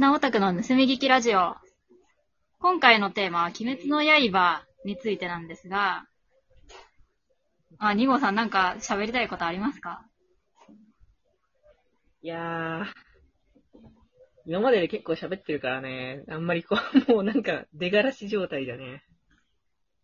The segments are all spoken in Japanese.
女オタクの盗み聞きラジオ。今回のテーマは、鬼滅の刃についてなんですが、あ、二号さんなんか喋りたいことありますか？いやー、今まで結構喋ってるからね、あんまりこう、もうなんか出がらし状態だね。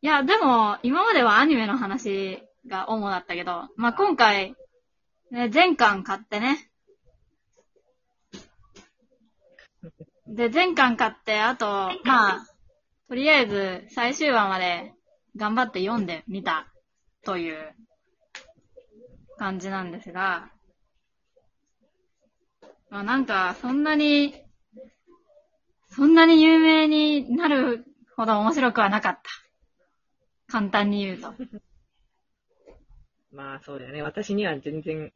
いや、でも、今まではアニメの話が主だったけど、まあ、今回、ね、全巻買ってね。で、全巻買って、あと、まあ、とりあえず最終話まで頑張って読んでみたという感じなんですが、まあ、なんか、そんなに、そんなに有名になるほど面白くはなかった。簡単に言うと。まあそうだよね。私には全然、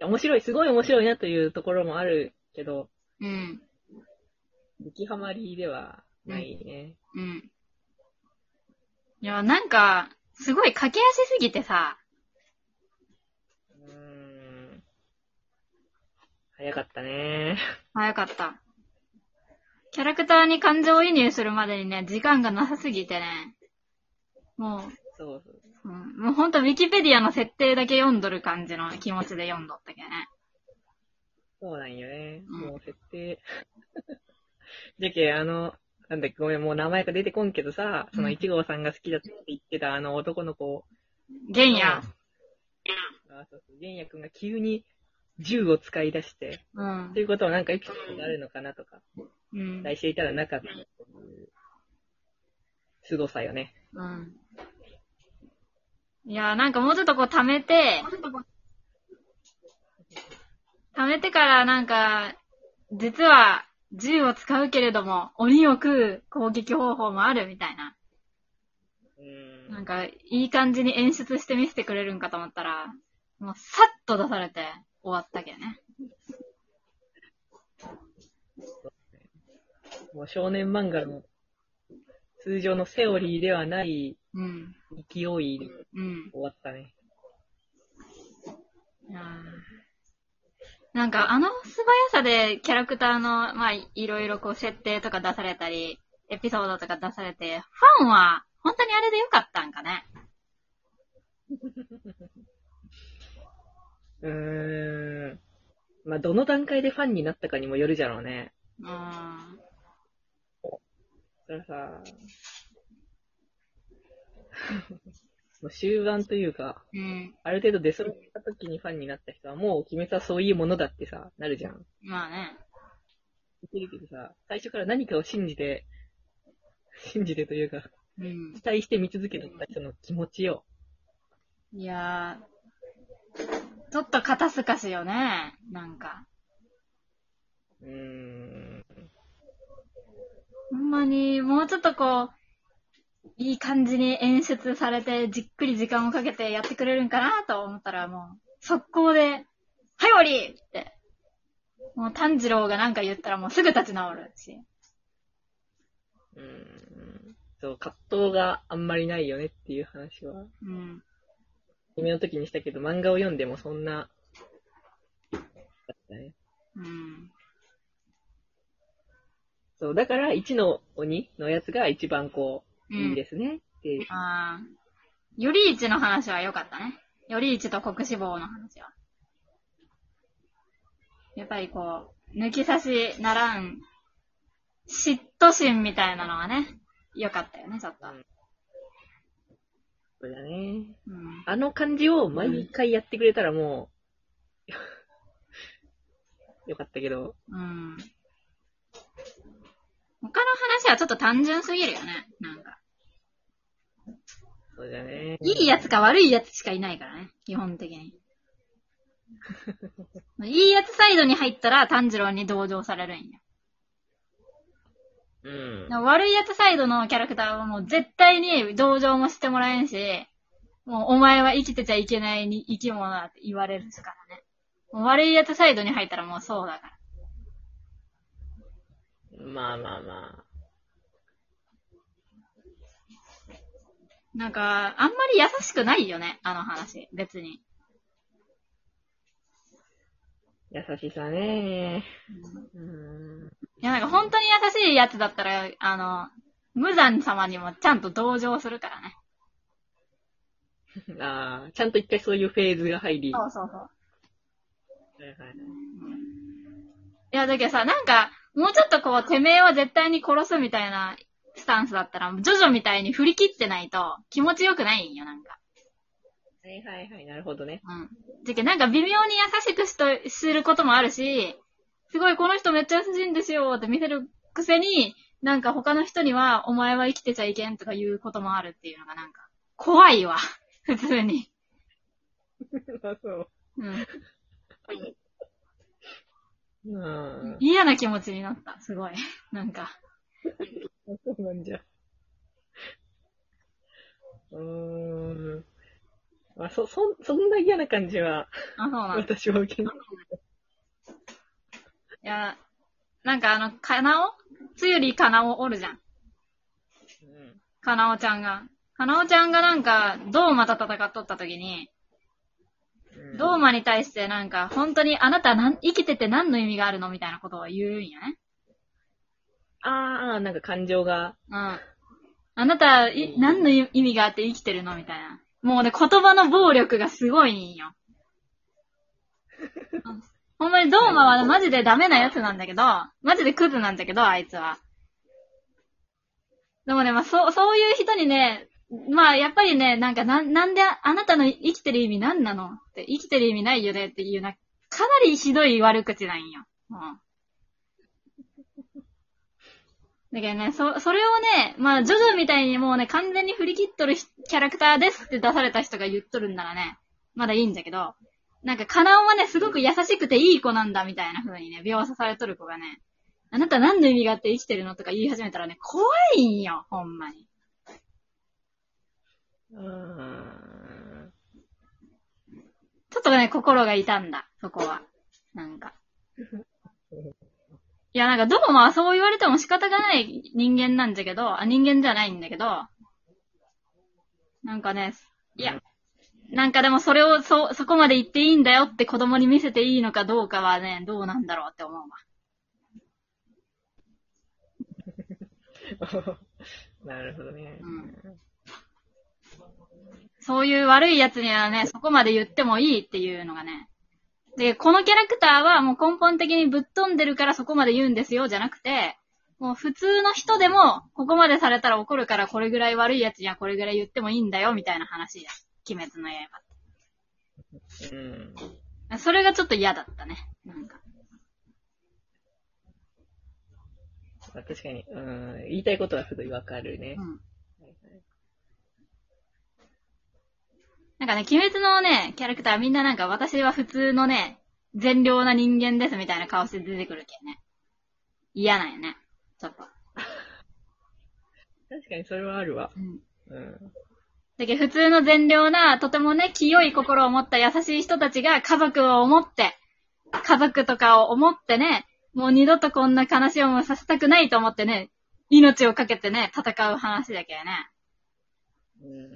面白い、すごい面白いなというところもあるけど、うん。激ハマりではないね。うん。いや、なんか、すごい駆け足すぎてさ、うーん。早かったね。早かった。キャラクターに感情移入するまでにね、時間がなさすぎてね、もそうそう。う、うん、もうほんとウィキペディアの設定だけ読んどる感じの気持ちで読んどったけどね。そうなんよね。うんもう設定。じゃけ、あの、なんだっけ、ごめん、もう名前が出てこんけどさ、その一号さんが好きだって言ってたあの男の子。ゲンヤ。あそうそう。玄也くんが急に銃を使い出して、うんとい。うことはなんかエピソードがあるのかなとか、うん期。待していたらなかったという、凄さよね。うん。いや、なんかもうちょっとこう溜めて、溜めてからなんか、実は銃を使うけれども、鬼を食う攻撃方法もあるみたいな。うーん。なんか、いい感じに演出して見せてくれるんかと思ったら、もうさっと出されて終わったけどね。もう少年漫画の通常のセオリーではないうん。勢いでうん。終わったね。いやーなんか、あの素早さでキャラクターの、まあ、いいろいろこう設定とか出されたり、エピソードとか出されて、ファンは本当にあれでよかったんかね？うーん。まあ、どの段階でファンになったかにもよるじゃろうね。うーん。それはさ、終盤というか、うん。ある程度出揃った時にファンになった人は、もう鬼滅はそういうものだってさ、なるじゃん。まあね。言ってるけどさ、最初から何かを信じて、信じてというか、うん。期待して見続けてた人の気持ちよ。いやー、ちょっと肩透かしよね。なんか。うーん。ほんまに、もうちょっとこう、いい感じに演出されて、じっくり時間をかけてやってくれるんかなと思ったら、もう、速攻で、はい終わりって。もう炭治郎がなんか言ったらもうすぐ立ち直るし。うーん。そう、葛藤があんまりないよねっていう話は、うん。夢の時にしたけど、漫画を読んでもそんな、だったね。うん。そう、だから1の鬼のやつが一番こう、うんいいですねっていう。ああ。より一の話は良かったね。より一と国志望の話は。やっぱりこう、抜き差しならん、嫉妬心みたいなのはね、良かったよね、ちょっと。そうだね。うん。あの感じを毎回やってくれたらもう、よかったけど、うん。他の話はちょっと単純すぎるよね、なんか。そうだね。いいやつか悪いやつしかいないからね、基本的に。いいやつサイドに入ったら炭治郎に同情されるんよ。うん。悪いやつサイドのキャラクターはもう絶対に同情もしてもらえんし、もうお前は生きてちゃいけないに生き物だって言われるからね。もう悪いやつサイドに入ったらもうそうだから。まあまあまあ。なんか、あんまり優しくないよね、あの話。別に。優しさね。うん。いや、なんか本当に優しいやつだったら、あの、無惨様にもちゃんと同情するからね。ああ、ちゃんと一回そういうフェーズが入り。そうそうそう。はいはいいや、だけどさ、なんか、もうちょっとこう、てめえは絶対に殺すみたいなスタンスだったら、ジョジョみたいに振り切ってないと気持ちよくないんよ、なんか。はいはいはい、なるほどね。うん。じゃけ、なんか微妙に優しくしと、することもあるし、すごいこの人めっちゃ優しいんですよって見せるくせに、なんか他の人には、お前は生きてちゃいけんとか言うこともあるっていうのがなんか、怖いわ。普通に。あ、そう。うん。うん。嫌な気持ちになった。すごい。なんか。そうなんじゃ。うーん。まあ、そ、そ、そんな嫌な感じは、あ、そうなんだ。私は受けない。いや、なんかあの、かなお？つゆりかなおおるじゃん。かなおちゃんが。かなおちゃんがなんか、ドーマと戦っとった時に、うん。ドーマに対してなんか、本当にあなたなん生きてて何の意味があるの？みたいなことを言うんよね。ああ、なんか感情が。うん。あなた、い何の意味があって生きてるのみたいな。もうね、言葉の暴力がすごいんよ。う んほんまにドーマはマジでダメなやつなんだけど、マジでクズなんだけど、あいつは。でもね、まあ、そう、そういう人にね、まあ、やっぱりね、なんか、な、なんで、あなたの生きてる意味何なのって、生きてる意味ないよねっていうな、かなりひどい悪口なんよ。うん。だけどね、そ、それをね、まあ、ジョジョみたいにもうね、完全に振り切っとるひキャラクターですって出された人が言っとるんならね、まだいいんだけど、なんか、カナオはね、すごく優しくていい子なんだみたいな風にね、描写されとる子がね、あなた何の意味があって生きてるのとか言い始めたらね、怖いんよ、ほんまに。うーん。ちょっとね、心が痛んだ、そこは。なんか。いや、なんか、どこもはそう言われても仕方がない人間なんだけど、あ、人間じゃないんだけど、なんかね、いや、なんかでもそれを、そ、そこまで言っていいんだよって子供に見せていいのかどうかはね、どうなんだろうって思うわ。なるほどね。うんそういう悪い奴にはね、そこまで言ってもいいっていうのがね。で、このキャラクターはもう根本的にぶっ飛んでるからそこまで言うんですよ、じゃなくて、もう普通の人でも、ここまでされたら怒るからこれぐらい悪い奴にはこれぐらい言ってもいいんだよ、みたいな話です。鬼滅の刃。うん。それがちょっと嫌だったね。なんか。まあ、確かに、うん。言いたいことはすごいわかるねう。ん。はいはいなんかね、鬼滅のね、キャラクターみんななんか私は普通のね、善良な人間ですみたいな顔して出てくるけんね。嫌なんよね。ちょっと。確かにそれはあるわ。うん。うん。だけど普通の善良な、とてもね、清い心を持った優しい人たちが家族を思って、家族とかを思ってね、もう二度とこんな悲しい思いさせたくないと思ってね、命をかけてね、戦う話だけどね。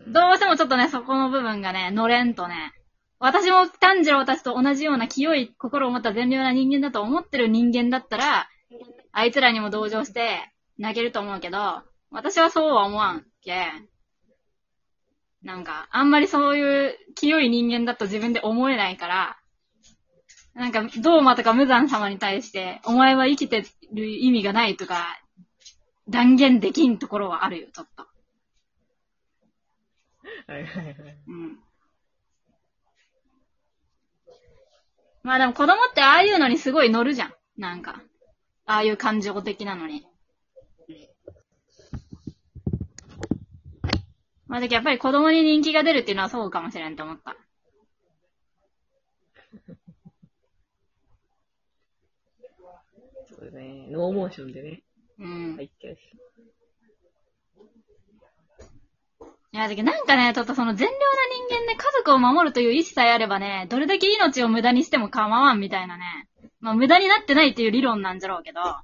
どうしてもちょっとね、そこの部分がね、乗れんとね、私も炭治郎たちと同じような清い心を持った善良な人間だと思ってる人間だったら、あいつらにも同情して泣けると思うけど、私はそうは思わんけ。なんか、あんまりそういう清い人間だと自分で思えないから、なんか、ドーマとか無惨様に対して、お前は生きてる意味がないとか、断言できんところはあるよ、ちょっと。はいはいはい。うん。まあでも子供ってああいうのにすごい乗るじゃん。なんか。ああいう感情的なのに。まあだけどやっぱり子供に人気が出るっていうのはそうかもしれんと思った。そうだね。ノーモーションでね、うん。入っちゃうし。いや、だけどなんかね、ちょっとその善良な人間で家族を守るという意志さえあればね、どれだけ命を無駄にしても構わんみたいなね。まあ無駄になってないっていう理論なんじゃろうけど。な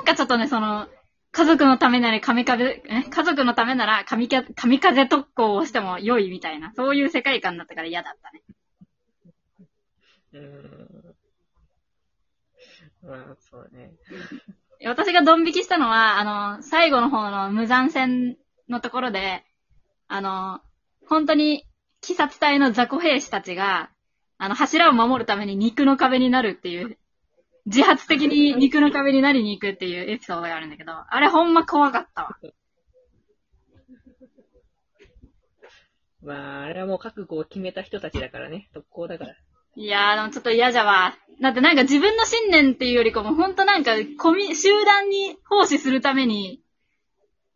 んかちょっとね、その、家族のためなら神風、え？家族のためなら神か神風特攻をしても良いみたいな、そういう世界観だったから嫌だったね。うーん。まあ、そうね。私がドン引きしたのは、あの、最後の方の無残戦のところで、あの、本当に、鬼殺隊の雑魚兵士たちが、あの、柱を守るために肉の壁になるっていう、自発的に肉の壁になりに行くっていうエピソードがあるんだけど、あれほんま怖かったわ。まあ、あれはもう覚悟を決めた人たちだからね。特攻だから。いやー、でもちょっと嫌じゃわ。だってなんか自分の信念っていうよりかも、ほんとなんか、コミ、集団に奉仕するために、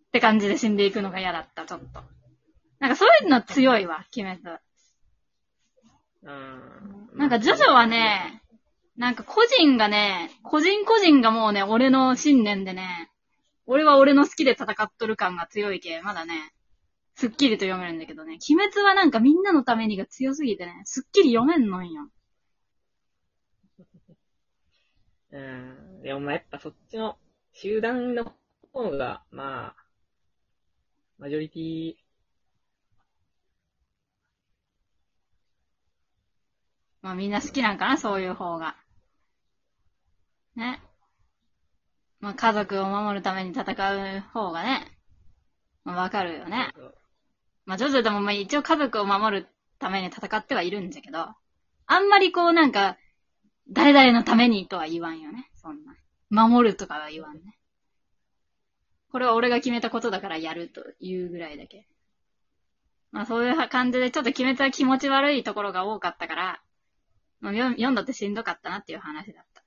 って感じで死んでいくのが嫌だった、ちょっと。なんかそういうの強いわ、鬼滅。うーん。なんかジョジョはね、なんか個人がね、個人個人がもうね、俺の信念でね、俺は俺の好きで戦っとる感が強いけ、まだね、すっきりと読めるんだけどね、鬼滅はなんかみんなのためにが強すぎてね、すっきり読めんのんよ。うん。でもまあやっぱそっちの集団の方が、まあ、マジョリティ、まあみんな好きなんかな、そういう方が。ね。まあ家族を守るために戦う方がね、まあわかるよね。まあジョジョでもまあ一応家族を守るために戦ってはいるんじゃけど、あんまりこうなんか、誰々のためにとは言わんよね。そんな。守るとかは言わんね。これは俺が決めたことだからやるというぐらいだけ。まあそういう感じでちょっと決めた気持ち悪いところが多かったから、まあ、読読んだってしんどかったなっていう話だった。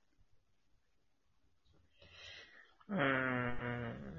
うーん。